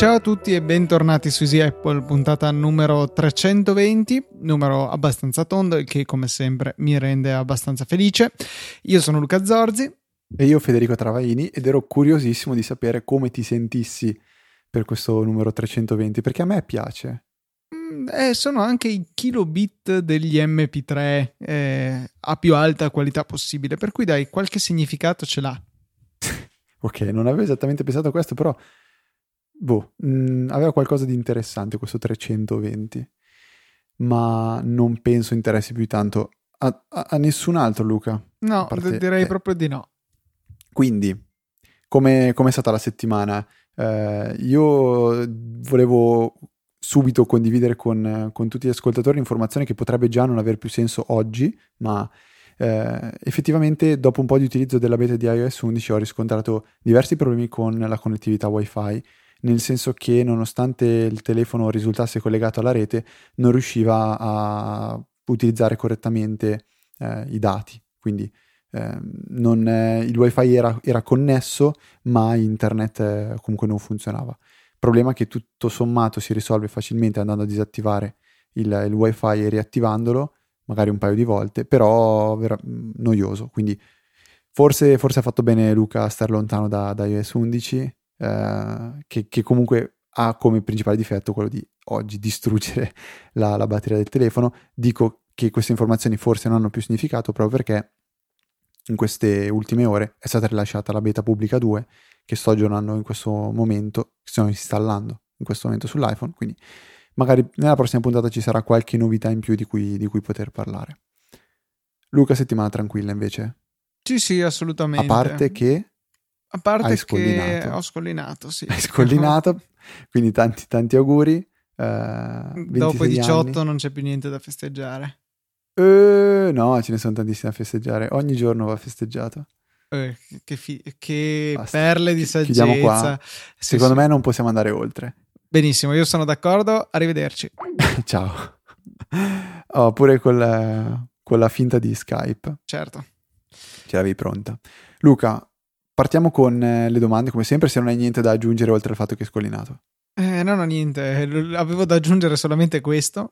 Ciao a tutti e bentornati su Easy Apple, puntata numero 320, numero abbastanza tondo e che come sempre mi rende abbastanza felice. Io sono Luca Zorzi. E io Federico Travaini ed ero curiosissimo di sapere come ti sentissi per questo numero 320, perché a me piace. Mm, eh, sono anche i kilobit degli MP3 eh, a più alta qualità possibile, per cui dai, qualche significato ce l'ha. ok, non avevo esattamente pensato a questo, però boh, mh, mm, aveva qualcosa di interessante questo 320, ma non penso interessi più tanto a, a, a nessun altro, Luca. No, direi te. proprio di no. Quindi, come è stata la settimana? Eh, io volevo subito condividere con, con, tutti gli ascoltatori informazioni che potrebbe già non avere più senso oggi, ma eh, effettivamente dopo un po' di utilizzo della beta di iOS 11 ho riscontrato diversi problemi con la connettività WiFi nel senso che nonostante il telefono risultasse collegato alla rete, non riusciva a utilizzare correttamente eh, i dati. Quindi eh, non, eh, il wifi era, era, connesso, ma internet eh, comunque non funzionava. Problema che tutto sommato si risolve facilmente andando a disattivare il, il wifi e riattivandolo, magari un paio di volte, però vera, noioso. Quindi forse, forse, ha fatto bene Luca a stare lontano da, da iOS 11 eh, che, che, comunque ha come principale difetto quello di oggi distruggere la, la, batteria del telefono. Dico che queste informazioni forse non hanno più significato proprio perché in queste ultime ore è stata rilasciata la beta pubblica 2 che sto aggiornando in questo momento, sto installando in questo momento sull'iPhone, quindi magari nella prossima puntata ci sarà qualche novità in più di cui, di cui poter parlare. Luca, settimana tranquilla invece? Sì, sì, assolutamente. A parte che a parte che ho scollinato, sì. Hai scollinato, quindi tanti, tanti auguri. Uh, Dopo i 18 anni. non c'è più niente da festeggiare. Uh, no, ce ne sono tantissime da festeggiare. Ogni giorno va festeggiato. Uh, che, fi- che perle di saggezza. Chiudiamo qua. Secondo sì. me non possiamo andare oltre. Benissimo, io sono d'accordo. Arrivederci. Ciao. Oh, pure con la, con la finta di Skype. Certo. Ce l'avevi pronta. Luca, Partiamo con eh, le domande, come sempre, se non hai niente da aggiungere oltre al fatto che è scollinato. Eh, non ho niente, avevo da aggiungere solamente questo.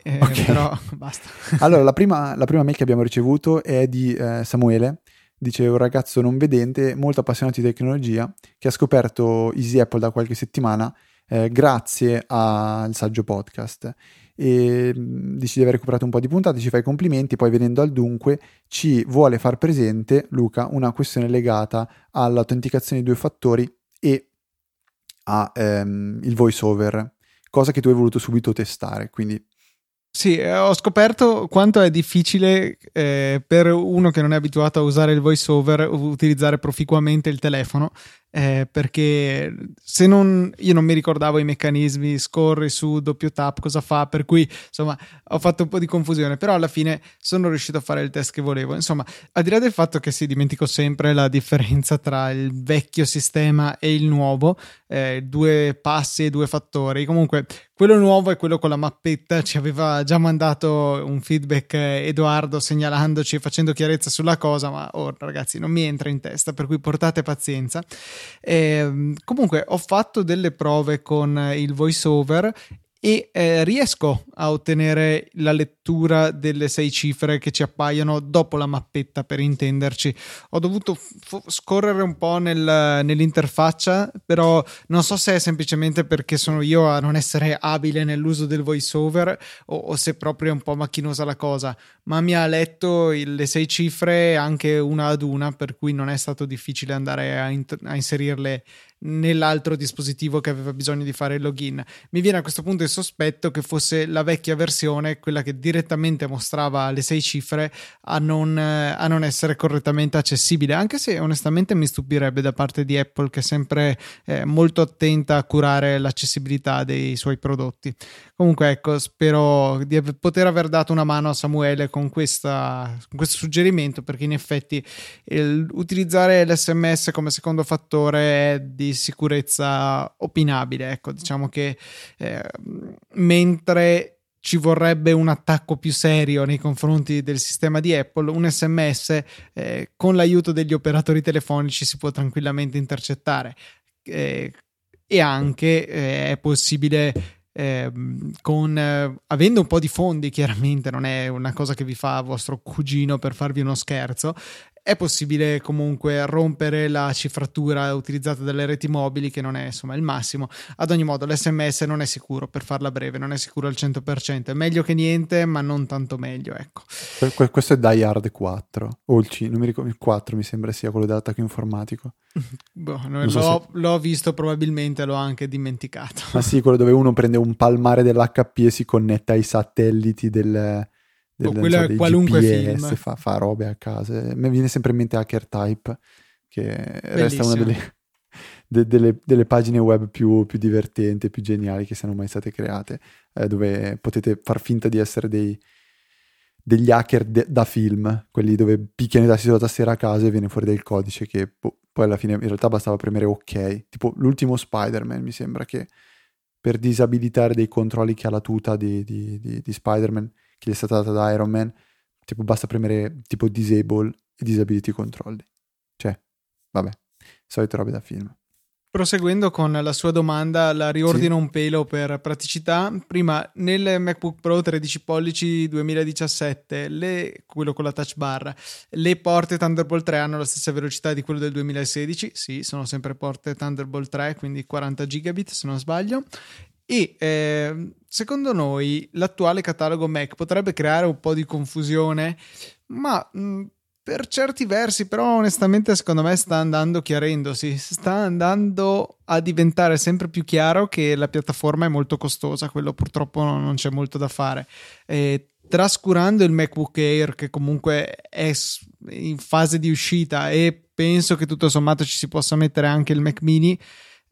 Eh, okay. Però basta. allora, la prima, la prima, mail che abbiamo ricevuto è di eh, Samuele. Dice un ragazzo non vedente, molto appassionato di tecnologia, che ha scoperto Easy Apple da qualche settimana eh, grazie al saggio podcast e mm, dici di aver recuperato un po' di puntate, ci fai i complimenti, poi venendo al dunque ci vuole far presente, Luca, una questione legata all'autenticazione di due fattori e al ehm, voice over, cosa che tu hai voluto subito testare, quindi. Sì, eh, ho scoperto quanto è difficile eh, per uno che non è abituato a usare il voiceover utilizzare proficuamente il telefono eh, perché se non io non mi ricordavo i meccanismi scorri su doppio tap cosa fa? Per cui insomma ho fatto un po' di confusione però alla fine sono riuscito a fare il test che volevo. Insomma al di là del fatto che si dimentico sempre la differenza tra il vecchio sistema e il nuovo eh, due passi e due fattori. Comunque quello nuovo è quello con la mappetta ci aveva già mandato un feedback eh, Edoardo segnalandoci e facendo chiarezza sulla cosa ma oh ragazzi non mi entra in testa per cui portate pazienza e, ehm, comunque ho fatto delle prove con il voiceover e eh, riesco a ottenere la lettura delle sei cifre che ci appaiono dopo la mappetta per intenderci. Ho dovuto f- scorrere un po' nel, nell'interfaccia però non so se è semplicemente perché sono io a non essere abile nell'uso del voiceover o, o se proprio è un po' macchinosa la cosa ma mi ha letto il, le sei cifre anche una ad una per cui non è stato difficile andare a, in- a inserirle nell'altro dispositivo che aveva bisogno di fare il login. Mi viene a questo punto il sospetto che fosse la vecchia versione, quella che direttamente mostrava le sei cifre, a non, a non essere correttamente accessibile, anche se onestamente mi stupirebbe da parte di Apple che è sempre eh, molto attenta a curare l'accessibilità dei suoi prodotti. Comunque ecco, spero di poter aver dato una mano a Samuele con, questa, con questo suggerimento perché in effetti il, utilizzare l'SMS come secondo fattore è di sicurezza opinabile. Ecco, diciamo che eh, mentre ci vorrebbe un attacco più serio nei confronti del sistema di Apple, un sms eh, con l'aiuto degli operatori telefonici si può tranquillamente intercettare. Eh, e anche eh, è possibile eh, con, eh, avendo un po' di fondi, chiaramente non è una cosa che vi fa vostro cugino per farvi uno scherzo, è possibile comunque rompere la cifratura utilizzata dalle reti mobili, che non è insomma il massimo. Ad ogni modo, l'SMS non è sicuro, per farla breve, non è sicuro al 100%. È meglio che niente, ma non tanto meglio. Ecco. Questo è Die Hard 4, o il, C, non mi ricordo, il 4 mi sembra sia quello dell'attacco informatico. boh, l'ho, so se... l'ho, visto, probabilmente l'ho anche dimenticato. Ma sì, quello dove uno prende un palmare dell'HP e si connetta ai satelliti del del, quello so, qualunque GPS, film. Fa, fa robe a casa. Mi viene sempre in mente Hacker Type, che Bellissimo. resta una delle, de, delle, delle, pagine web più, più, divertenti, più geniali che siano mai state create, eh, dove potete far finta di essere dei, degli hacker de, da film, quelli dove picchiano i tasti sulla tastiera a casa e viene fuori del codice che po- poi alla fine in realtà bastava premere ok. Tipo l'ultimo Spider-Man mi sembra che per disabilitare dei controlli che ha la tuta di, di, di, di Spider-Man che gli è stata data da Iron Man, tipo basta premere tipo disable e disability controlli. Cioè, vabbè, solite robe da film. Proseguendo con la sua domanda, la riordino sì. un pelo per praticità. Prima, nel MacBook Pro 13 pollici 2017, le, quello con la touch bar, le porte Thunderbolt 3 hanno la stessa velocità di quello del 2016. Sì, sono sempre porte Thunderbolt 3, quindi 40 gigabit se non sbaglio. E eh, secondo noi l'attuale catalogo Mac potrebbe creare un po' di confusione, ma mh, mm, per certi versi, però, onestamente, secondo me sta andando chiarendosi. Sta andando a diventare sempre più chiaro che la piattaforma è molto costosa. Quello purtroppo non c'è molto da fare. E trascurando il MacBook Air, che comunque è in fase di uscita, e penso che tutto sommato ci si possa mettere anche il Mac Mini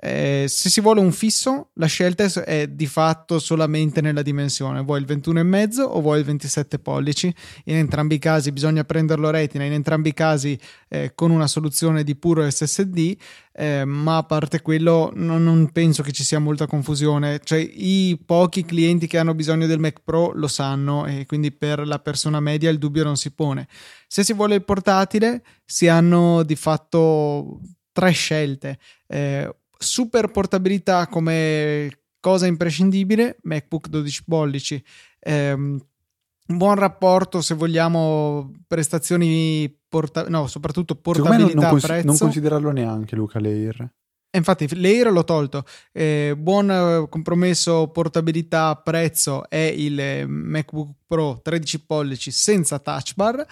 eh, se si vuole un fisso, la scelta è di fatto solamente nella dimensione. Vuoi il 21,5 o vuoi il 27 pollici? In entrambi i casi bisogna prenderlo retina, in entrambi i casi eh, con una soluzione di puro SSD. Eh, ma a parte quello, non, non, penso che ci sia molta confusione. Cioè, i pochi clienti che hanno bisogno del Mac Pro lo sanno, e quindi per la persona media il dubbio non si pone. Se si vuole il portatile, si hanno di fatto tre scelte. Eh, super portabilità come cosa imprescindibile, MacBook 12 pollici, ehm, buon rapporto se vogliamo prestazioni, porta- no, soprattutto portabilità non, non, cons- prezzo. non considerarlo neanche Luca Lair. Eh, infatti, l'Air l'ho tolto. Eh, buon eh, compromesso portabilità prezzo è il eh, MacBook Pro 13 pollici senza touch bar.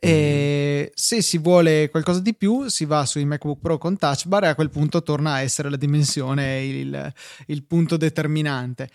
E se si vuole qualcosa di più, si va sui MacBook Pro con touch bar e a quel punto torna a essere la dimensione il, il punto determinante.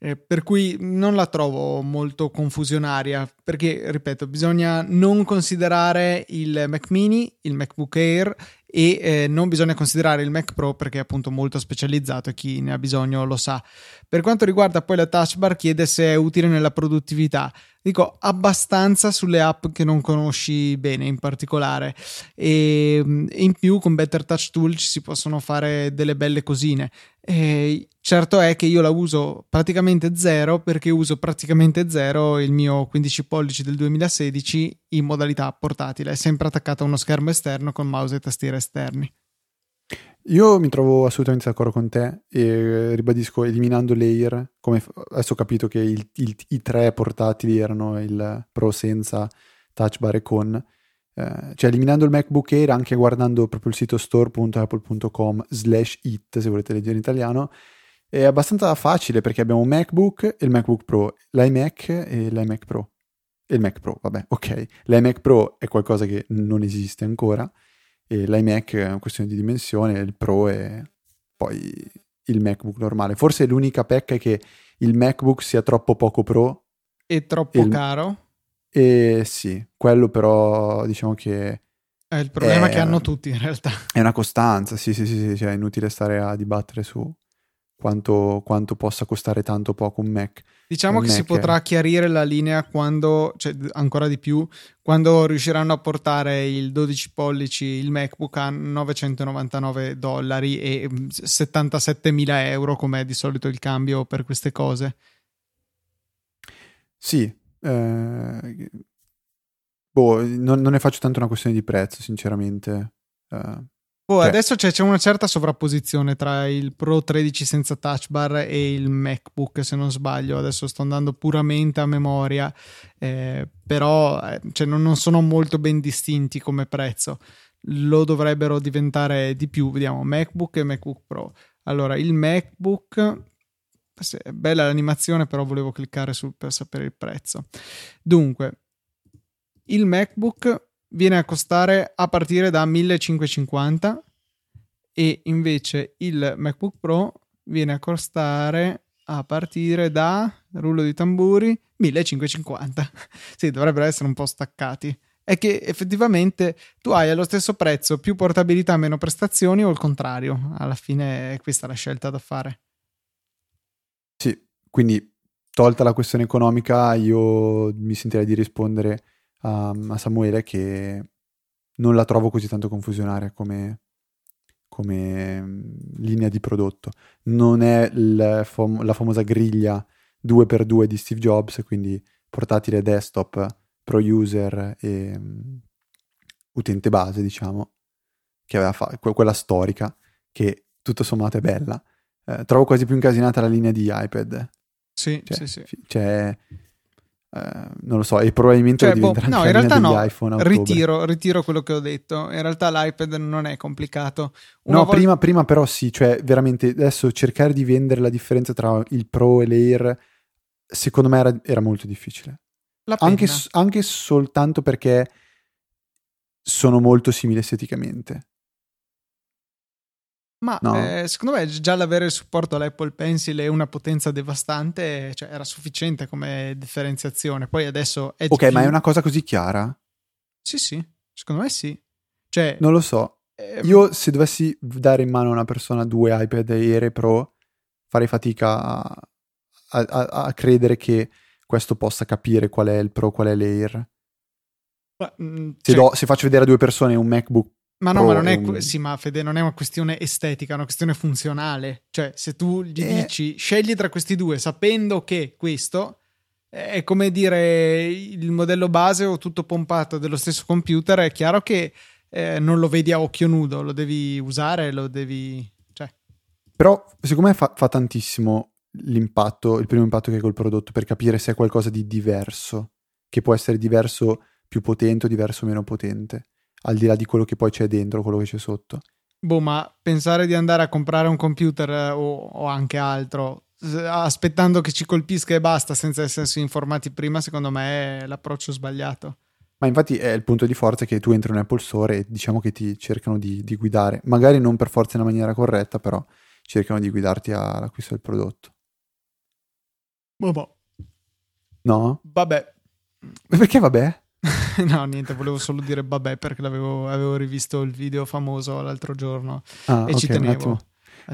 Eh, per cui non la trovo molto confusionaria perché, ripeto, bisogna non considerare il Mac mini, il MacBook Air e eh, non bisogna considerare il Mac Pro perché è appunto molto specializzato e chi ne ha bisogno lo sa. Per quanto riguarda poi la touch bar, chiede se è utile nella produttività dico abbastanza sulle app che non conosci bene in particolare. E in più con Better Touch Tool ci si possono fare delle belle cosine. E certo è che io la uso praticamente zero perché uso praticamente zero il mio 15 pollici del 2016 in modalità portatile è sempre attaccato a uno schermo esterno con mouse e tastiera esterni io mi trovo assolutamente d'accordo con te e ribadisco, eliminando layer, come adesso ho capito che il, il, i tre portatili erano il Pro senza touch bar e con, eh, cioè eliminando il MacBook Air, anche guardando proprio il sito store.apple.com slash it, se volete leggere in italiano, è abbastanza facile perché abbiamo un MacBook e il MacBook Pro, l'iMac e l'iMac Pro. E il Mac Pro, vabbè, ok. L'iMac Pro è qualcosa che non esiste ancora e l'iMac è una questione di dimensione, il Pro è poi il MacBook normale. Forse l'unica pecca è che il MacBook sia troppo poco Pro. E troppo il... caro. E sì, quello però diciamo che... È il problema è... che hanno tutti in realtà. È una costanza, sì sì sì, sì cioè è inutile stare a dibattere su quanto, quanto possa costare tanto poco un Mac. Diciamo un che Mac si potrà è... chiarire la linea quando, cioè ancora di più, quando riusciranno a portare il 12 pollici, il MacBook a 999 dollari e 77 mm, mila euro, come è di solito il cambio per queste cose. Sì, eh, boh, non, non, ne faccio tanto una questione di prezzo, sinceramente. Eh, Oh, cioè, adesso c'è, c'è, una certa sovrapposizione tra il Pro 13 senza touch bar e il MacBook, se non sbaglio. Adesso sto andando puramente a memoria, eh, però eh, cioè, non, non, sono molto ben distinti come prezzo. Lo dovrebbero diventare di più. Vediamo MacBook e MacBook Pro. Allora, il MacBook. È bella l'animazione, però volevo cliccare su per sapere il prezzo. Dunque, il MacBook viene a costare a partire da 1550 e invece il MacBook Pro viene a costare a partire da rullo di tamburi 1550. sì, dovrebbero essere un po' staccati. È che effettivamente tu hai allo stesso prezzo più portabilità, meno prestazioni o il contrario. Alla fine è questa la scelta da fare. Sì, quindi tolta la questione economica, io mi sentirei di rispondere a, a Samuele che non la trovo così tanto confusionaria come, come mm, linea di prodotto. Non è fam- la famosa griglia 2x2 di Steve Jobs, quindi portatile desktop, pro user e um, utente base, diciamo, che aveva fa- quella storica, che tutto sommato è bella. Eh, trovo quasi più incasinata la linea di iPad. Sì, cioè, sì, sì. C'è Uh, non lo so, e probabilmente cioè, boh, no, in realtà no, iPhone ritiro, ritiro, quello che ho detto. In realtà l'iPad non è complicato. Una no, vol- prima, prima, però sì, cioè veramente adesso cercare di vendere la differenza tra il Pro e l'Air, secondo me era, era molto difficile. Anche, anche soltanto perché sono molto simili esteticamente. Ma no. eh, secondo me già l'avere il supporto all'Apple Pencil e una potenza devastante cioè, era sufficiente come differenziazione. Poi adesso è. Ok, più... ma è una cosa così chiara? Sì, sì, secondo me sì. Cioè, non lo so. Ehm... Io se dovessi dare in mano a una persona due iPad Air Pro, farei fatica a, a, a, credere che questo possa capire qual è il Pro, qual è l'Air. Ma, mh, mm, se, cioè... do, se faccio vedere a due persone un MacBook ma no, ma non è, un... sì, ma Fede, non è una questione estetica, è una questione funzionale. Cioè, se tu gli eh... dici scegli tra questi due sapendo che questo è come dire il modello base o tutto pompato dello stesso computer, è chiaro che eh, non lo vedi a occhio nudo, lo devi usare, lo devi... Cioè. Però, secondo me fa, fa tantissimo l'impatto, il primo impatto che hai col prodotto per capire se è qualcosa di diverso, che può essere diverso, più potente o diverso meno potente al di là di quello che poi c'è dentro, quello che c'è sotto. Boh, ma pensare di andare a comprare un computer eh, o, o anche altro aspettando che ci colpisca e basta senza essersi informati prima, secondo me è l'approccio sbagliato. Ma infatti è il punto di forza che tu entri in Apple Store e diciamo che ti cercano di, di guidare, magari non per forza in una maniera corretta, però cercano di guidarti all'acquisto del prodotto. Boh, boh. No? Vabbè. Perché vabbè? no, niente, volevo solo dire vabbè perché avevo rivisto il video famoso l'altro giorno ah, e okay, ci tenevo. Un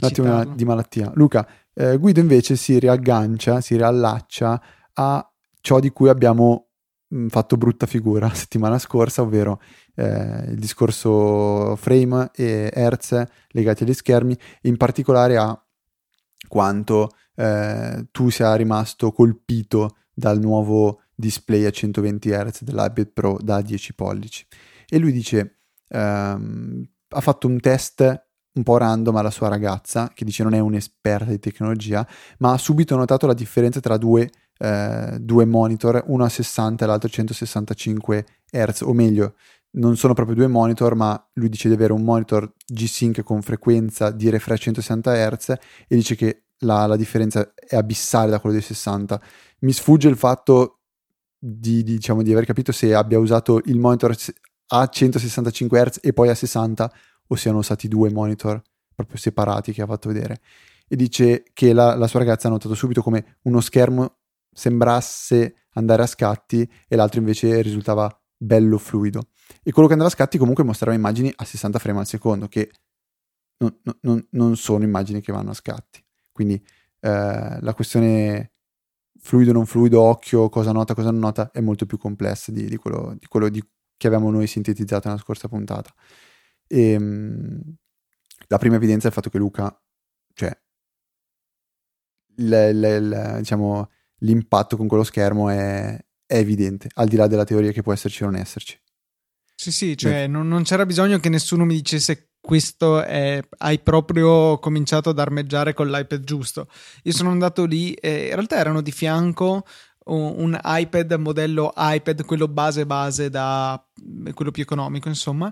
attimo, un attimo di malattia. Luca, eh, Guido invece si riaggancia, si riallaccia a ciò di cui abbiamo mh, fatto brutta figura la settimana scorsa, ovvero eh, il discorso frame e hertz legati agli schermi, in particolare a quanto eh, tu sia rimasto colpito dal nuovo display a 120 Hz dell'iPad Pro da 10 pollici. E lui dice, ehm, ha fatto un test un po' random alla sua ragazza, che dice non è un'esperta di tecnologia, ma ha subito notato la differenza tra due, eh, due monitor, uno a 60 e l'altro a 165 Hz, o meglio, non sono proprio due monitor, ma lui dice di avere un monitor G-Sync con frequenza di refresh 160 Hz e dice che la, la differenza è abissale da quello dei 60. Mi sfugge il fatto di, diciamo, di aver capito se abbia usato il monitor a 165 Hz e poi a 60 o siano stati due monitor proprio separati che ha fatto vedere. E dice che la, la sua ragazza ha notato subito come uno schermo sembrasse andare a scatti e l'altro invece risultava bello fluido. E quello che andava a scatti comunque mostrava immagini a 60 frame al secondo, che non, non, non sono immagini che vanno a scatti. Quindi eh, la questione fluido non fluido, occhio, cosa nota, cosa non nota, è molto più complessa di, di quello, di quello di, che avevamo noi sintetizzato nella scorsa puntata. E, ehm, la prima evidenza è il fatto che Luca, cioè, l, l, l, diciamo, l'impatto con quello schermo è, è, evidente, al di là della teoria che può esserci o non esserci. Sì, sì, cioè non, non c'era bisogno che nessuno mi dicesse questo è, hai proprio cominciato ad armeggiare con l'iPad giusto. Io sono andato lì e in realtà erano di fianco un iPad modello iPad, quello base base da quello più economico, insomma,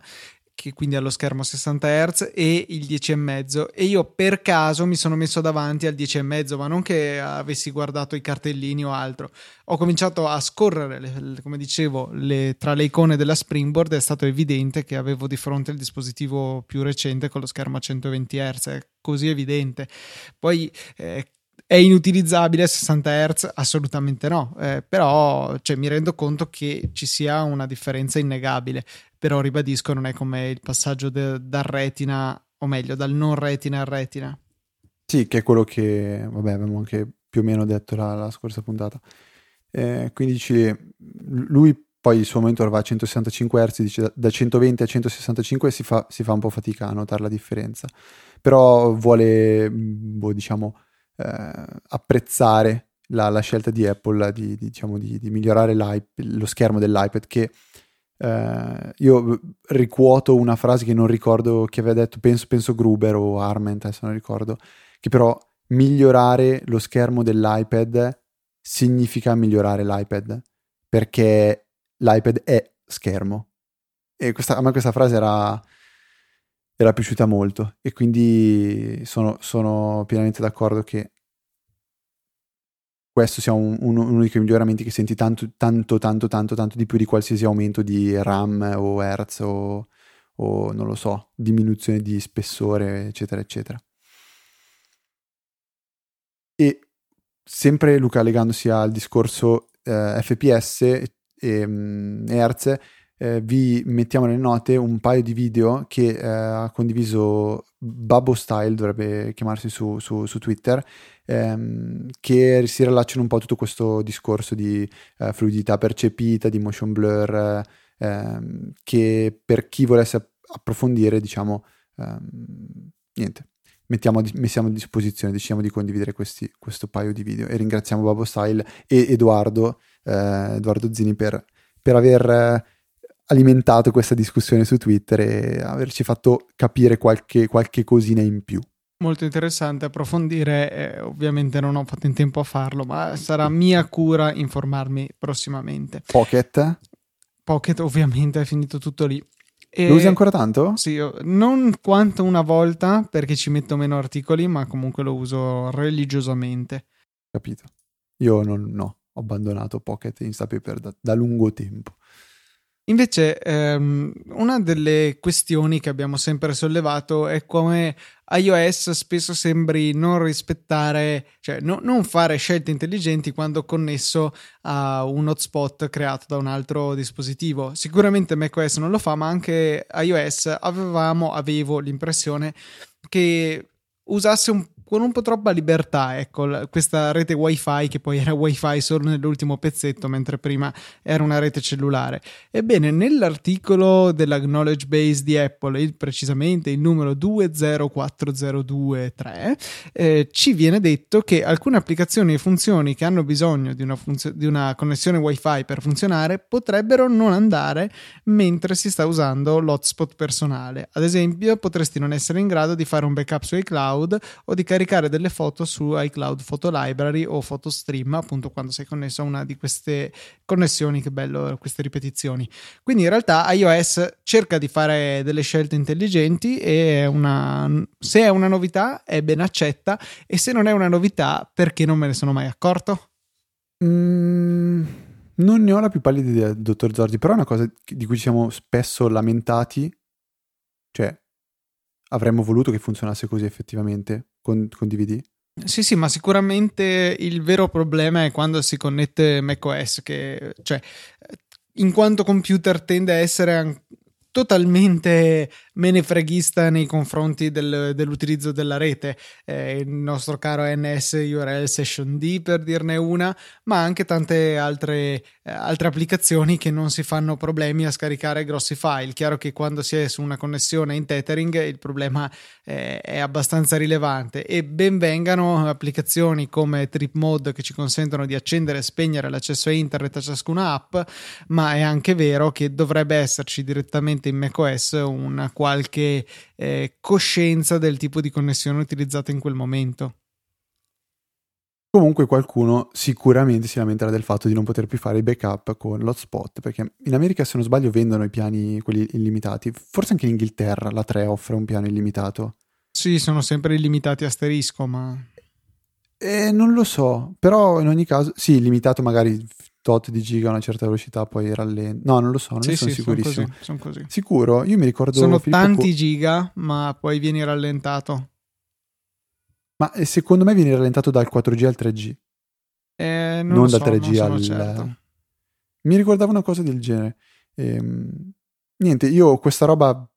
che quindi ha lo schermo 60 Hz e il 10,5 e io per caso mi sono messo davanti al 10,5 ma non che avessi guardato i cartellini o altro. Ho cominciato a scorrere le, come dicevo le, tra le icone della Springboard è stato evidente che avevo di fronte il dispositivo più recente con lo schermo a 120 Hz è così evidente. Poi eh, è inutilizzabile a 60 Hz? Assolutamente no, eh, però cioè, mi rendo conto che ci sia una differenza innegabile, però ribadisco non è come il passaggio de- dal retina, o meglio dal non retina al retina. Sì, che è quello che vabbè, abbiamo anche più o meno detto la, la scorsa puntata. Eh, quindi dici, lui poi il suo monitor va a 165 Hz, dice da 120 a 165 si fa, si fa un po' fatica a notare la differenza, però vuole, boh, diciamo, eh, apprezzare la, la, scelta di Apple di, di, diciamo, di, di migliorare lo schermo dell'iPad che eh, io ricuoto una frase che non ricordo chi aveva detto, penso, penso Gruber o Arment, adesso non ricordo, che però migliorare lo schermo dell'iPad significa migliorare l'iPad perché l'iPad è schermo. E questa, a me questa frase era era piaciuta molto e quindi sono, sono pienamente d'accordo che questo sia un, un, uno di quei miglioramenti che senti tanto, tanto, tanto, tanto, tanto di più di qualsiasi aumento di RAM o Hertz o, o non lo so, diminuzione di spessore, eccetera, eccetera. E sempre Luca legandosi al discorso eh, FPS e, e um, Hertz, eh, vi mettiamo nelle note un paio di video che eh, ha condiviso Babbo Style, dovrebbe chiamarsi su, su, su Twitter, ehm, che si rilacciano un po' a tutto questo discorso di eh, fluidità percepita, di motion blur, ehm, che per chi volesse approfondire, diciamo, ehm, niente, mettiamo, mettiamo, a disposizione, decidiamo di condividere questi, questo paio di video. E ringraziamo Babbo Style e Edoardo, eh, Edoardo Zini per, per aver alimentato questa discussione su Twitter e averci fatto capire qualche, qualche cosina in più. Molto interessante approfondire, eh, ovviamente non ho fatto in tempo a farlo, ma sarà mia cura informarmi prossimamente. Pocket? Pocket ovviamente è finito tutto lì. E lo usi ancora tanto? Sì, non quanto una volta perché ci metto meno articoli, ma comunque lo uso religiosamente. Capito. Io non no, ho abbandonato Pocket Instapaper da, da lungo tempo. Invece, ehm, una delle questioni che abbiamo sempre sollevato è come iOS spesso sembri non rispettare, cioè no, non fare scelte intelligenti quando connesso a un hotspot creato da un altro dispositivo. Sicuramente macOS non lo fa, ma anche iOS avevamo, avevo l'impressione che usasse un con un po' troppa libertà, ecco, questa rete wifi che poi era wifi solo nell'ultimo pezzetto, mentre prima era una rete cellulare. Ebbene, nell'articolo dell'acknowledge base di Apple, il, precisamente il numero 204023, eh, ci viene detto che alcune applicazioni e funzioni che hanno bisogno di una, funzio- di una connessione wifi per funzionare potrebbero non andare mentre si sta usando l'hotspot personale. Ad esempio, potresti non essere in grado di fare un backup su iCloud o di caricare caricare delle foto su iCloud Photo Library o PhotoStream, appunto quando sei connesso a una di queste connessioni, che bello queste ripetizioni. Quindi in realtà iOS cerca di fare delle scelte intelligenti e una, se è una novità è ben accetta e se non è una novità perché non me ne sono mai accorto? Mm, non ne ho la più pallida idea, dottor Zordi, però è una cosa di cui ci siamo spesso lamentati, cioè avremmo voluto che funzionasse così effettivamente con, con DVD? Sì, sì, ma sicuramente il vero problema è quando si connette macOS, che cioè in quanto computer tende a essere totalmente menefreghista nei confronti del, dell'utilizzo della rete. Eh, il nostro caro NS URL Session D per dirne una, ma anche tante altre, eh, altre applicazioni che non si fanno problemi a scaricare grossi file. Chiaro che quando si è su una connessione in tethering il problema eh, è abbastanza rilevante e ben vengano applicazioni come Trip Mode che ci consentono di accendere e spegnere l'accesso a internet a ciascuna app, ma è anche vero che dovrebbe esserci direttamente in macOS una qualche eh, coscienza del tipo di connessione utilizzata in quel momento. Comunque qualcuno sicuramente si lamenterà del fatto di non poter più fare i backup con l'hotspot, perché in America se non sbaglio vendono i piani quelli illimitati, forse anche in Inghilterra la 3 offre un piano illimitato. Sì, sono sempre illimitati asterisco, ma... Eh, non lo so, però in ogni caso, sì, limitato magari tot di giga a una certa velocità, poi rallenta. No, non lo so, non sì, sono sì, sicurissimo. Sono così, sono così. Sicuro? Io mi ricordo... Sono Filippo tanti po- giga, ma poi vieni rallentato. Ma eh, secondo me viene rallentato dal 4G al 3G. Eh, non, non da so, 3G non al... Certo. Mi ricordavo una cosa del genere. Ehm, niente, io questa roba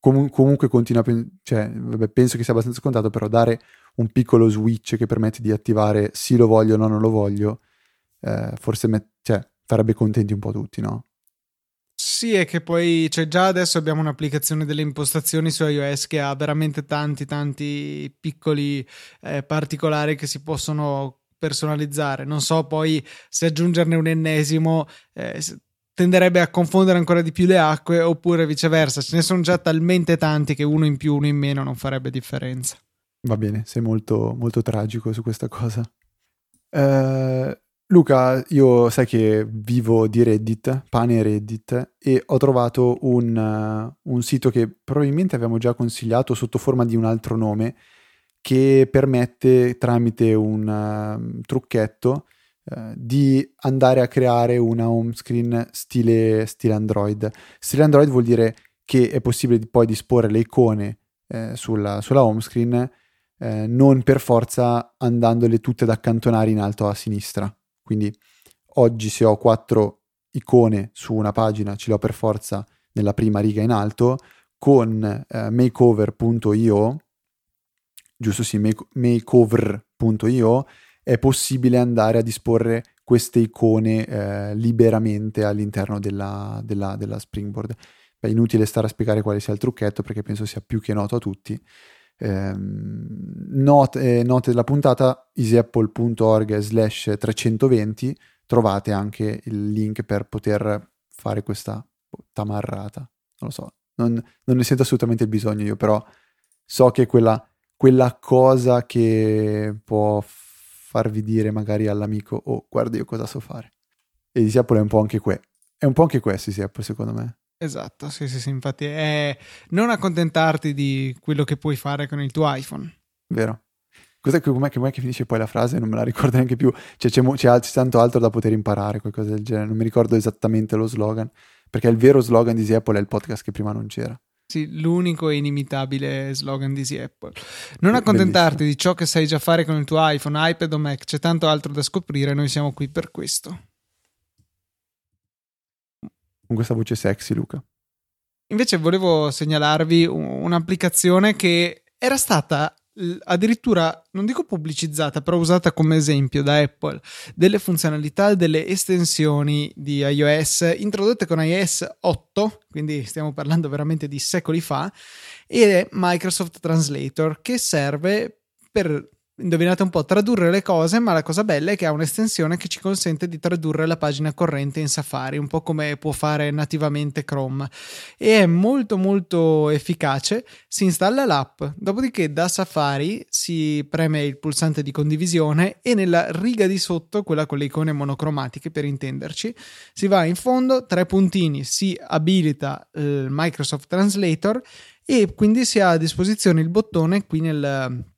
com- comunque continua a... Pen- cioè, vabbè, penso che sia abbastanza scontato, però dare un piccolo switch che permette di attivare sì lo voglio o no non lo voglio, eh, forse met- cioè, farebbe contenti un po' tutti, no? Sì, è che poi cioè già adesso abbiamo un'applicazione delle impostazioni su iOS che ha veramente tanti, tanti piccoli eh, particolari che si possono personalizzare. Non so poi se aggiungerne un ennesimo eh, tenderebbe a confondere ancora di più le acque oppure viceversa. Ce ne sono già talmente tanti che uno in più, uno in meno non farebbe differenza. Va bene, sei molto, molto tragico su questa cosa. Uh, Luca, io sai che vivo di Reddit, pane Reddit, e ho trovato un, uh, un, sito che probabilmente abbiamo già consigliato sotto forma di un altro nome, che permette tramite un uh, trucchetto uh, di andare a creare una home screen stile, stile, Android. Stile Android vuol dire che è possibile poi disporre le icone eh, sulla, sulla home screen, eh, non per forza andandole tutte ad accantonare in alto a sinistra quindi oggi se ho quattro icone su una pagina, ce le ho per forza nella prima riga in alto, con eh, makeover.io, giusto sì, make- makeover.io, è possibile andare a disporre queste icone eh, liberamente all'interno della, della, della Springboard. Beh, inutile stare a spiegare quale sia il trucchetto perché penso sia più che noto a tutti. Ehm, note, eh, note, della puntata easyapple.org slash 320 trovate anche il link per poter fare questa tamarrata. Non lo so non, non, ne sento assolutamente il bisogno io però so che quella, quella cosa che può farvi dire magari all'amico oh guarda io cosa so fare e Easyapple è un po' anche que è un po' anche questo Easyapple secondo me Esatto, sì, sì, sì, infatti è non accontentarti di quello che puoi fare con il tuo iPhone. Vero. Cos'è che, com'è, com'è che finisce poi la frase? Non me la ricordo neanche più. Cioè, c'è, c'è, c'è, tanto altro da poter imparare, qualcosa del genere. Non mi ricordo esattamente lo slogan, perché il vero slogan di Easy Apple è il podcast che prima non c'era. Sì, l'unico e inimitabile slogan di Easy Apple. Non accontentarti Bellissimo. di ciò che sai già fare con il tuo iPhone, iPad o Mac, c'è tanto altro da scoprire, noi siamo qui per questo con questa voce sexy, Luca. Invece volevo segnalarvi un'applicazione che era stata addirittura, non dico pubblicizzata, però usata come esempio da Apple, delle funzionalità e delle estensioni di iOS introdotte con iOS 8, quindi stiamo parlando veramente di secoli fa, ed è Microsoft Translator che serve per indovinate un po', tradurre le cose, ma la cosa bella è che ha un'estensione che ci consente di tradurre la pagina corrente in Safari, un po' come può fare nativamente Chrome. E è molto molto efficace, si installa l'app, dopodiché da Safari si preme il pulsante di condivisione e nella riga di sotto, quella con le icone monocromatiche per intenderci, si va in fondo, tre puntini, si abilita il Microsoft Translator e quindi si ha a disposizione il bottone qui nel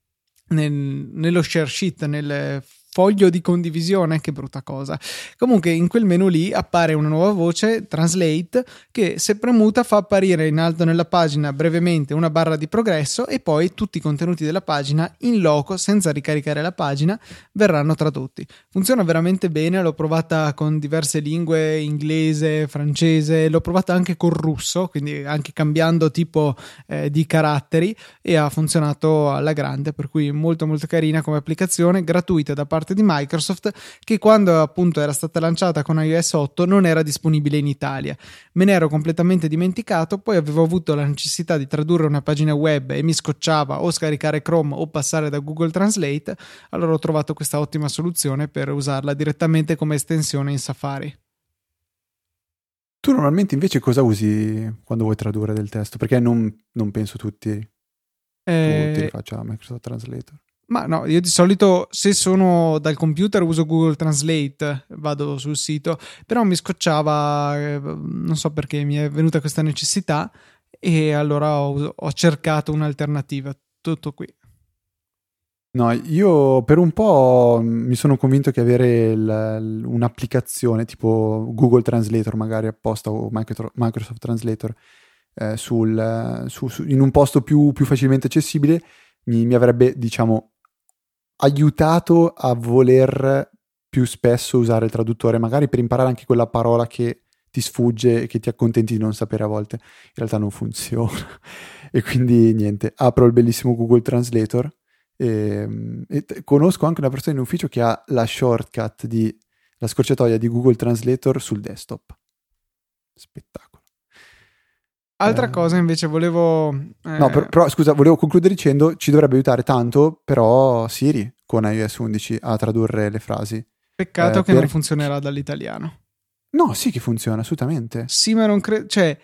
nel, nello share sheet, nel foglio di condivisione, che brutta cosa. Comunque in quel menu lì appare una nuova voce, Translate, che se premuta fa apparire in alto nella pagina brevemente una barra di progresso e poi tutti i contenuti della pagina in loco, senza ricaricare la pagina, verranno tradotti. Funziona veramente bene, l'ho provata con diverse lingue, inglese, francese, l'ho provata anche con russo, quindi anche cambiando tipo eh, di caratteri e ha funzionato alla grande, per cui molto molto carina come applicazione, gratuita da parte parte di Microsoft che quando appunto era stata lanciata con iOS 8 non era disponibile in Italia. Me ne ero completamente dimenticato, poi avevo avuto la necessità di tradurre una pagina web e mi scocciava o scaricare Chrome o passare da Google Translate, allora ho trovato questa ottima soluzione per usarla direttamente come estensione in Safari Tu normalmente invece cosa usi quando vuoi tradurre del testo? Perché non, non penso tutti, eh... tutti li faccia Microsoft Translator. Ma no, io di solito se sono dal computer uso Google Translate, vado sul sito, però mi scocciava, eh, non so perché mi è venuta questa necessità e allora ho, ho cercato un'alternativa. Tutto qui. No, io per un po' mi sono convinto che avere il, un'applicazione tipo Google Translator magari apposta o Microsoft Translator eh, sul, su, su, in un posto più, più facilmente accessibile mi, mi, avrebbe, diciamo, aiutato a voler più spesso usare il traduttore, magari per imparare anche quella parola che ti sfugge e che ti accontenti di non sapere a volte. In realtà non funziona. e quindi niente, apro il bellissimo Google Translator e, ehm, e t- conosco anche una persona in ufficio che ha la shortcut di la scorciatoia di Google Translator sul desktop. Spettacolo. Altra eh, cosa invece volevo... Eh... No, però, però, scusa, volevo concludere dicendo ci dovrebbe aiutare tanto però Siri con iOS 11 a tradurre le frasi. Peccato eh, che per... non funzionerà dall'italiano. No, sì che funziona, assolutamente. Sì, ma non credo... Cioè,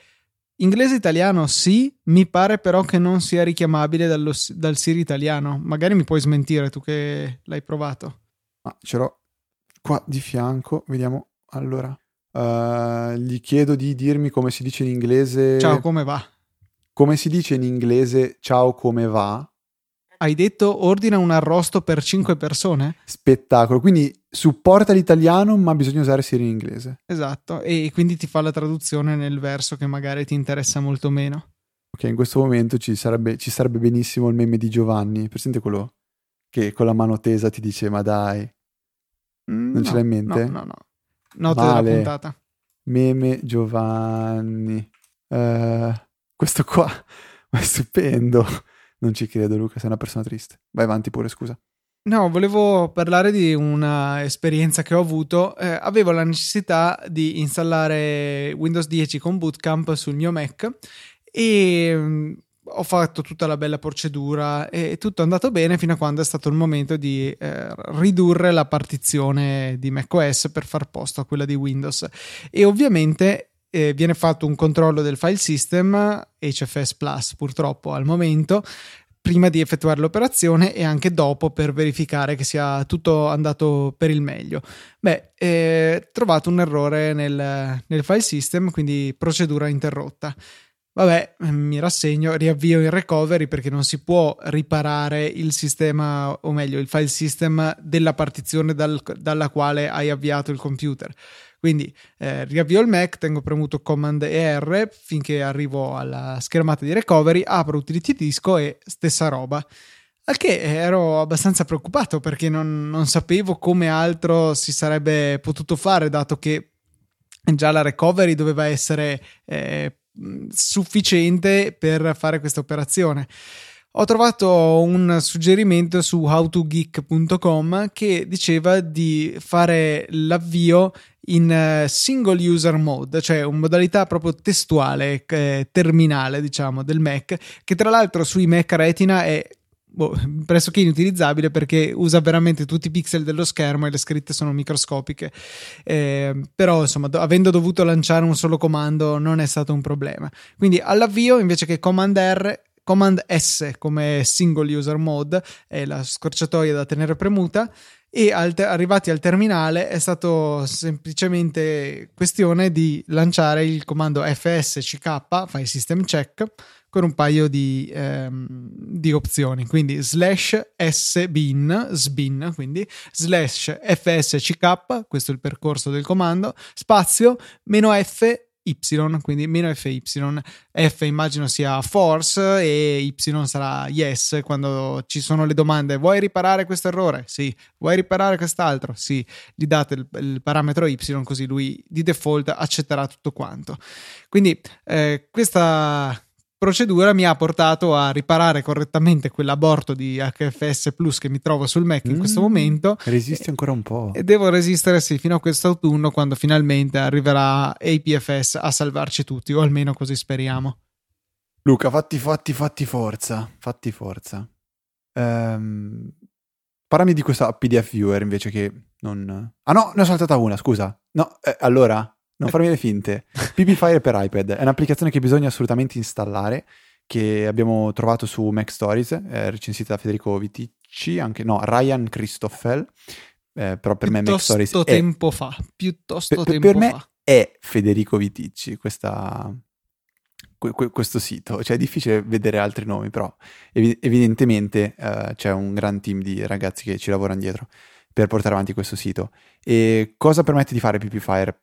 inglese-italiano sì, mi pare però che non sia richiamabile dallo, dal Siri italiano. Magari mi puoi smentire tu che l'hai provato. Ma ce l'ho qua di fianco, vediamo. Allora, Uh, gli chiedo di dirmi come si dice in inglese. Ciao, come va? Come si dice in inglese ciao, come va? Hai detto ordina un arrosto per 5 persone? Spettacolo, quindi supporta l'italiano ma bisogna usare Siri in inglese. Esatto, e quindi ti fa la traduzione nel verso che magari ti interessa molto meno. Ok, in questo momento ci sarebbe, ci sarebbe benissimo il meme di Giovanni, presente quello che con la mano tesa ti dice ma dai. Non no, ce l'hai in mente? No, no, no. Note vale. della puntata. Meme Giovanni. Uh, questo qua è stupendo. Non ci credo, Luca, sei una persona triste. Vai avanti pure, scusa. No, volevo parlare di una esperienza che ho avuto. Eh, avevo la necessità di installare Windows 10 con Bootcamp sul mio Mac e mm, ho fatto tutta la bella procedura e tutto è andato bene fino a quando è stato il momento di eh, ridurre la partizione di macOS per far posto a quella di Windows e ovviamente eh, viene fatto un controllo del file system HFS Plus purtroppo al momento prima di effettuare l'operazione e anche dopo per verificare che sia tutto andato per il meglio. Beh, eh, trovato un errore nel, nel file system, quindi procedura interrotta. Vabbè, mi rassegno, riavvio il recovery perché non si può riparare il sistema, o meglio, il file system della partizione dal, dalla quale hai avviato il computer. Quindi eh, riavvio il Mac, tengo premuto Command e R finché arrivo alla schermata di recovery, apro Utility Disco e stessa roba. Al che ero abbastanza preoccupato perché non, non sapevo come altro si sarebbe potuto fare, dato che già la recovery doveva essere eh, sufficiente per fare questa operazione. Ho trovato un suggerimento su howtogeek.com che diceva di fare l'avvio in eh, single user mode, cioè una modalità proprio testuale, eh, terminale, diciamo, del Mac, che tra l'altro sui Mac Retina è boh, pressoché inutilizzabile perché usa veramente tutti i pixel dello schermo e le scritte sono microscopiche. Eh, però, insomma, do- avendo dovuto lanciare un solo comando non è stato un problema. Quindi all'avvio, invece che Command R, Command S come single user mode è la scorciatoia da tenere premuta e al te- arrivati al terminale è stato semplicemente questione di lanciare il comando fsck file system check con un paio di, ehm, di opzioni quindi slash sbin sbin quindi slash fsck questo è il percorso del comando spazio meno f y, quindi meno fy. F immagino sia force e y sarà yes quando ci sono le domande. Vuoi riparare questo errore? Sì. Vuoi riparare quest'altro? Sì. Gli date il, il parametro y così lui di default accetterà tutto quanto. Quindi eh, questa procedura mi ha portato a riparare correttamente quell'aborto di HFS Plus che mi trovo sul Mac in questo mm, momento. Resisti ancora un po'. E devo resistere sì, fino a quest'autunno quando finalmente arriverà APFS a salvarci tutti, o almeno così speriamo. Luca, fatti, fatti, fatti forza, fatti forza. Um, parlami di questa PDF Viewer invece che non... Ah no, ne ho saltata una, scusa. No, eh, allora, non farmi le finte. PP Fire per iPad è un'applicazione che bisogna assolutamente installare, che abbiamo trovato su Mac Stories, eh, recensita da Federico Viticci, anche no, Ryan Christoffel. Eh, però per piuttosto me Mac Stories tempo è, fa, piuttosto per, tempo per me fa. è Federico Viticci questa, questo sito, cioè è difficile vedere altri nomi, però ev- evidentemente uh, c'è un gran team di ragazzi che ci lavorano dietro per portare avanti questo sito. E cosa permette di fare PP Fire?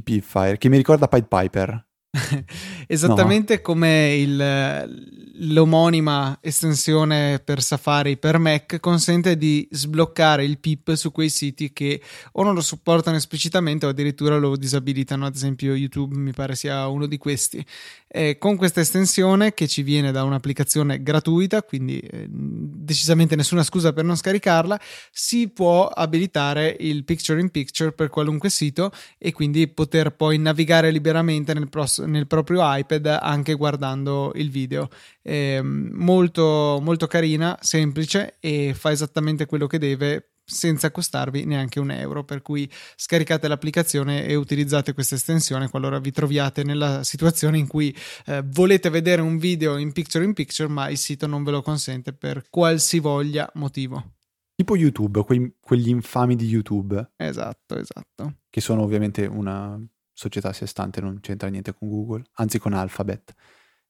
PP Fire, che mi ricorda Pied Piper. Esattamente no. come il, l'omonima estensione per Safari per Mac consente di sbloccare il PIP su quei siti che o non lo supportano esplicitamente o addirittura lo disabilitano, ad esempio YouTube mi pare sia uno di questi. E con questa estensione che ci viene da un'applicazione gratuita, quindi eh, decisamente nessuna scusa per non scaricarla, si può abilitare il picture in picture per qualunque sito e quindi poter poi navigare liberamente nel, pros- nel proprio iPad anche guardando il video eh, molto, molto carina, semplice e fa esattamente quello che deve senza costarvi neanche un euro. Per cui scaricate l'applicazione e utilizzate questa estensione qualora vi troviate nella situazione in cui eh, volete vedere un video in picture in picture, ma il sito non ve lo consente per qualsivoglia motivo. Tipo YouTube, quei, quegli infami di YouTube. Esatto, esatto. Che sono ovviamente una società a sé stante, non c'entra niente con Google, anzi con Alphabet.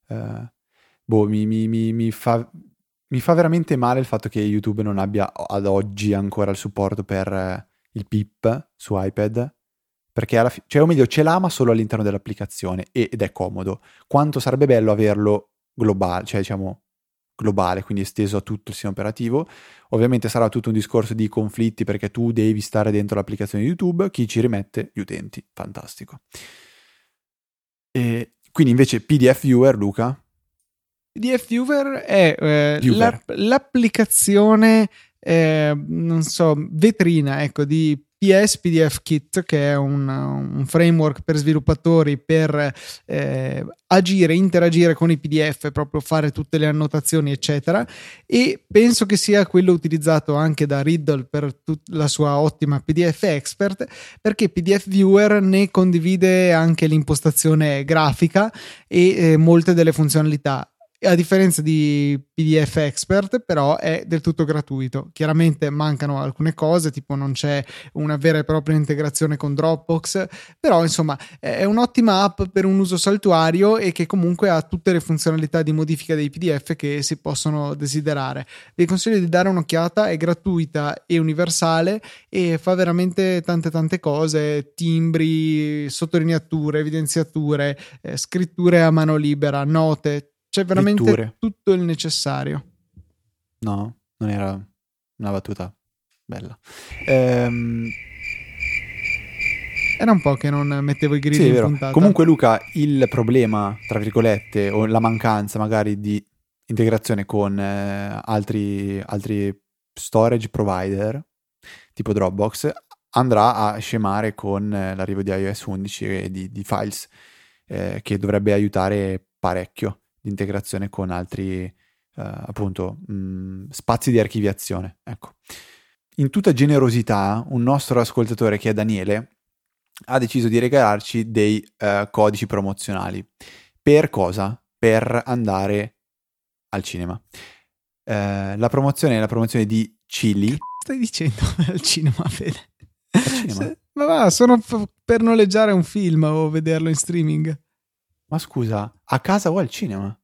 Uh, boh, mi, mi, mi, fa, mi fa veramente male il fatto che YouTube non abbia ad oggi ancora il supporto per eh, il PIP su iPad. Perché alla fine, cioè, o meglio, ce l'ha ma solo all'interno dell'applicazione ed è comodo. Quanto sarebbe bello averlo globale, cioè diciamo globale, quindi esteso a tutto il sistema operativo. Ovviamente sarà tutto un discorso di conflitti perché tu devi stare dentro l'applicazione di YouTube, chi ci rimette? Gli utenti. Fantastico. E quindi invece PDF Viewer, Luca, PDF Viewer è eh, Viewer. L'app- l'applicazione, eh, non so, vetrina, ecco, di PS PDF Kit, che è un, un framework per sviluppatori per eh, agire, interagire con i PDF, proprio fare tutte le annotazioni, eccetera. E penso che sia quello utilizzato anche da Riddle per tut- la sua ottima PDF Expert, perché PDF Viewer ne condivide anche l'impostazione grafica e eh, molte delle funzionalità a differenza di PDF Expert, però è del tutto gratuito. Chiaramente mancano alcune cose, tipo non c'è una vera e propria integrazione con Dropbox, però insomma è un'ottima app per un uso saltuario e che comunque ha tutte le funzionalità di modifica dei PDF che si possono desiderare. Vi consiglio di dare un'occhiata, è gratuita e universale e fa veramente tante tante cose, timbri, sottolineature, evidenziature, eh, scritture a mano libera, note, c'è veramente Letture. tutto il necessario. No, non era una battuta bella. Ehm... Era un po' che non mettevo i grilli sì, in vero. puntata. Comunque Luca, il problema, tra virgolette, o la mancanza magari di integrazione con eh, altri, altri storage provider, tipo Dropbox, andrà a scemare con eh, l'arrivo di iOS 11 e di, di files, eh, che dovrebbe aiutare parecchio di integrazione con altri uh, appunto mh, mm, spazi di archiviazione. Ecco. In tutta generosità, un nostro ascoltatore che è Daniele ha deciso di regalarci dei uh, codici promozionali. Per cosa? Per andare al cinema. Uh, la promozione è la promozione di Chili. Stai dicendo al cinema, Fede? Al cinema? Ma va, sono per noleggiare un film o vederlo in streaming. Ma scusa, a casa o al cinema?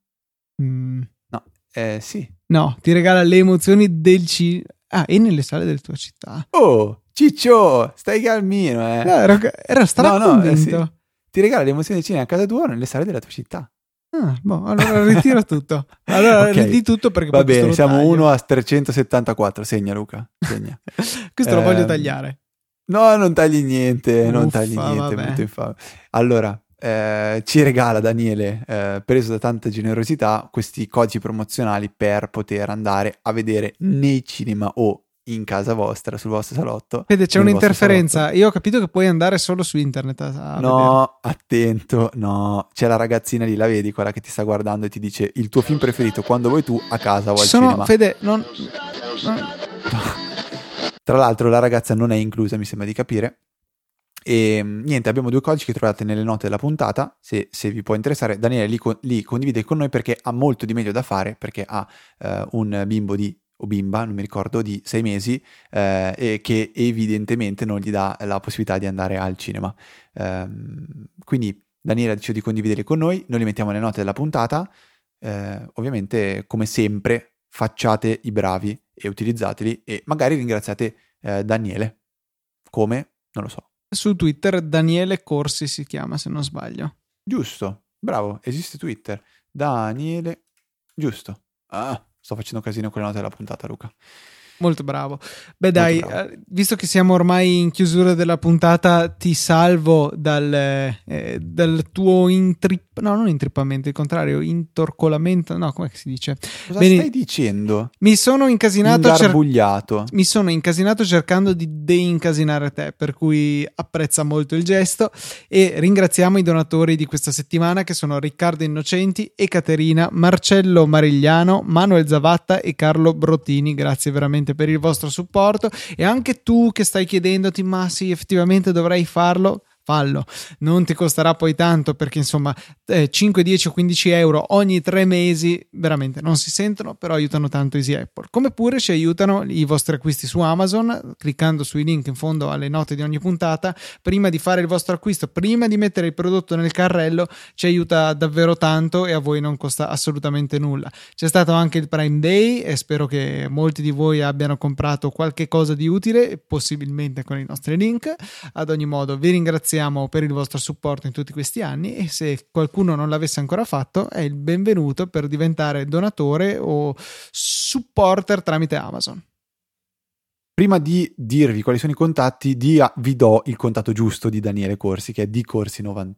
Mm. No, eh sì. No, ti regala le emozioni del cinema. Ah, e nelle sale della tua città. Oh, Ciccio, stai calmino, eh. No, ero, ero straconvinto. No, no, eh, sì. Ti regala le emozioni del cinema a casa tua o nelle sale della tua città. Ah, boh, allora ritiro tutto. Allora okay. ritiri tutto perché Va bene, siamo 1 a 374. Segna Luca, segna. questo eh, lo voglio ehm, tagliare. No, non tagli niente, Uffa, non tagli niente, infame. Allora, eh, ci regala Daniele, eh, preso da tanta generosità, questi codici promozionali per poter andare a vedere nei cinema o in casa vostra, sul vostro salotto. Vede, c'è un'interferenza. Io ho capito che puoi andare solo su internet. No, vedere. attento, no. C'è la ragazzina lì, la vedi, quella che ti sta guardando e ti dice il tuo film preferito quando vuoi tu a casa o al Sono, cinema. Fede, non... Tra l'altro la ragazza non è inclusa, mi sembra di capire E niente, abbiamo due codici che trovate nelle note della puntata. Se, se vi può interessare, Daniele li, li, condivide con noi perché ha molto di meglio da fare. Perché ha eh, un bimbo di o bimba, non mi ricordo, di sei mesi eh, e che evidentemente non gli dà la possibilità di andare al cinema. Eh, quindi Daniela dice di condividere con noi, noi li mettiamo nelle note della puntata. Eh, ovviamente, come sempre, facciate i bravi e utilizzateli e magari ringraziate eh, Daniele. Come? Non lo so. Su Twitter Daniele Corsi si chiama, se non sbaglio. Giusto, bravo, esiste Twitter. Daniele, giusto. Ah, sto facendo casino con le note della puntata, Luca. Molto bravo. Beh, dai, bravo. Eh, visto che siamo ormai in chiusura della puntata, ti salvo dal, eh, dal tuo intrip... no, non intrippamento, il contrario, intorcolamento. No, come si dice? Cosa Bene, stai dicendo? Mi sono incasinato. Cer- mi sono incasinato cercando di deincasinare te, per cui apprezza molto il gesto. E ringraziamo i donatori di questa settimana che sono Riccardo Innocenti, Caterina, Marcello Marigliano, Manuel Zavatta e Carlo Brottini. Grazie veramente veramente per il vostro supporto. E anche tu che stai chiedendoti ma sì effettivamente dovrei farlo fallo. Non ti costerà poi tanto perché insomma eh, 5, 10 o 15 euro ogni tre mesi veramente non si sentono, però aiutano tanto Easy Apple. Come pure ci aiutano i vostri acquisti su Amazon, cliccando sui link in fondo alle note di ogni puntata. Prima di fare il vostro acquisto, prima di mettere il prodotto nel carrello, ci aiuta davvero tanto e a voi non costa assolutamente nulla. C'è stato anche il Prime Day e spero che molti di voi abbiano comprato qualche cosa di utile, possibilmente con i nostri link. Ad ogni modo, vi ringraziamo ringraziamo per il vostro supporto in tutti questi anni e se qualcuno non l'avesse ancora fatto è il benvenuto per diventare donatore o supporter tramite Amazon. Prima di dirvi quali sono i contatti, di, vi do il contatto giusto di Daniele Corsi, che è di Corsi91.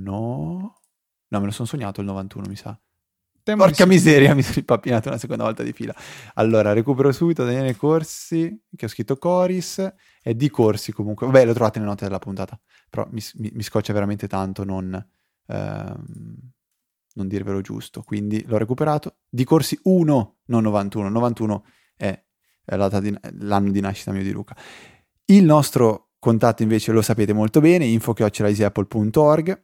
No, me lo sono sognato il 91, mi sa. Temo Porca miseria, mi sono impappinato una seconda volta di fila. Allora, recupero subito Daniele Corsi, che ho scritto Coris, è di Corsi comunque. Vabbè, lo trovate nelle note della puntata, però mi, mi, mi scoccia veramente tanto non, ehm, non dirvelo giusto. Quindi l'ho recuperato. Di Corsi 1, non 91. 91 è, è di, l'anno di nascita mio di Luca. Il nostro contatto invece lo sapete molto bene, info.easyapple.org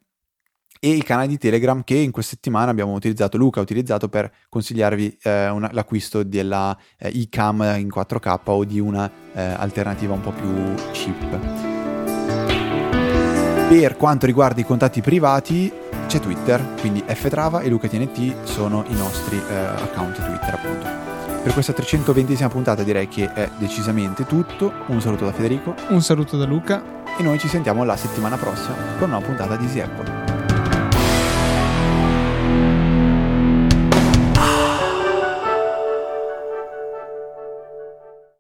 e il canale di Telegram che in questa settimana abbiamo utilizzato, Luca ha utilizzato per consigliarvi eh, una, l'acquisto della eh, iCam in 4K o di una eh, alternativa un po' più cheap. Per quanto riguarda i contatti privati c'è Twitter, quindi ftrava e LucaTNT sono i nostri eh, account Twitter appunto. Per questa 320esima puntata direi che è decisamente tutto. Un saluto da Federico. Un saluto da Luca. E noi ci sentiamo la settimana prossima con una puntata di Easy Apple.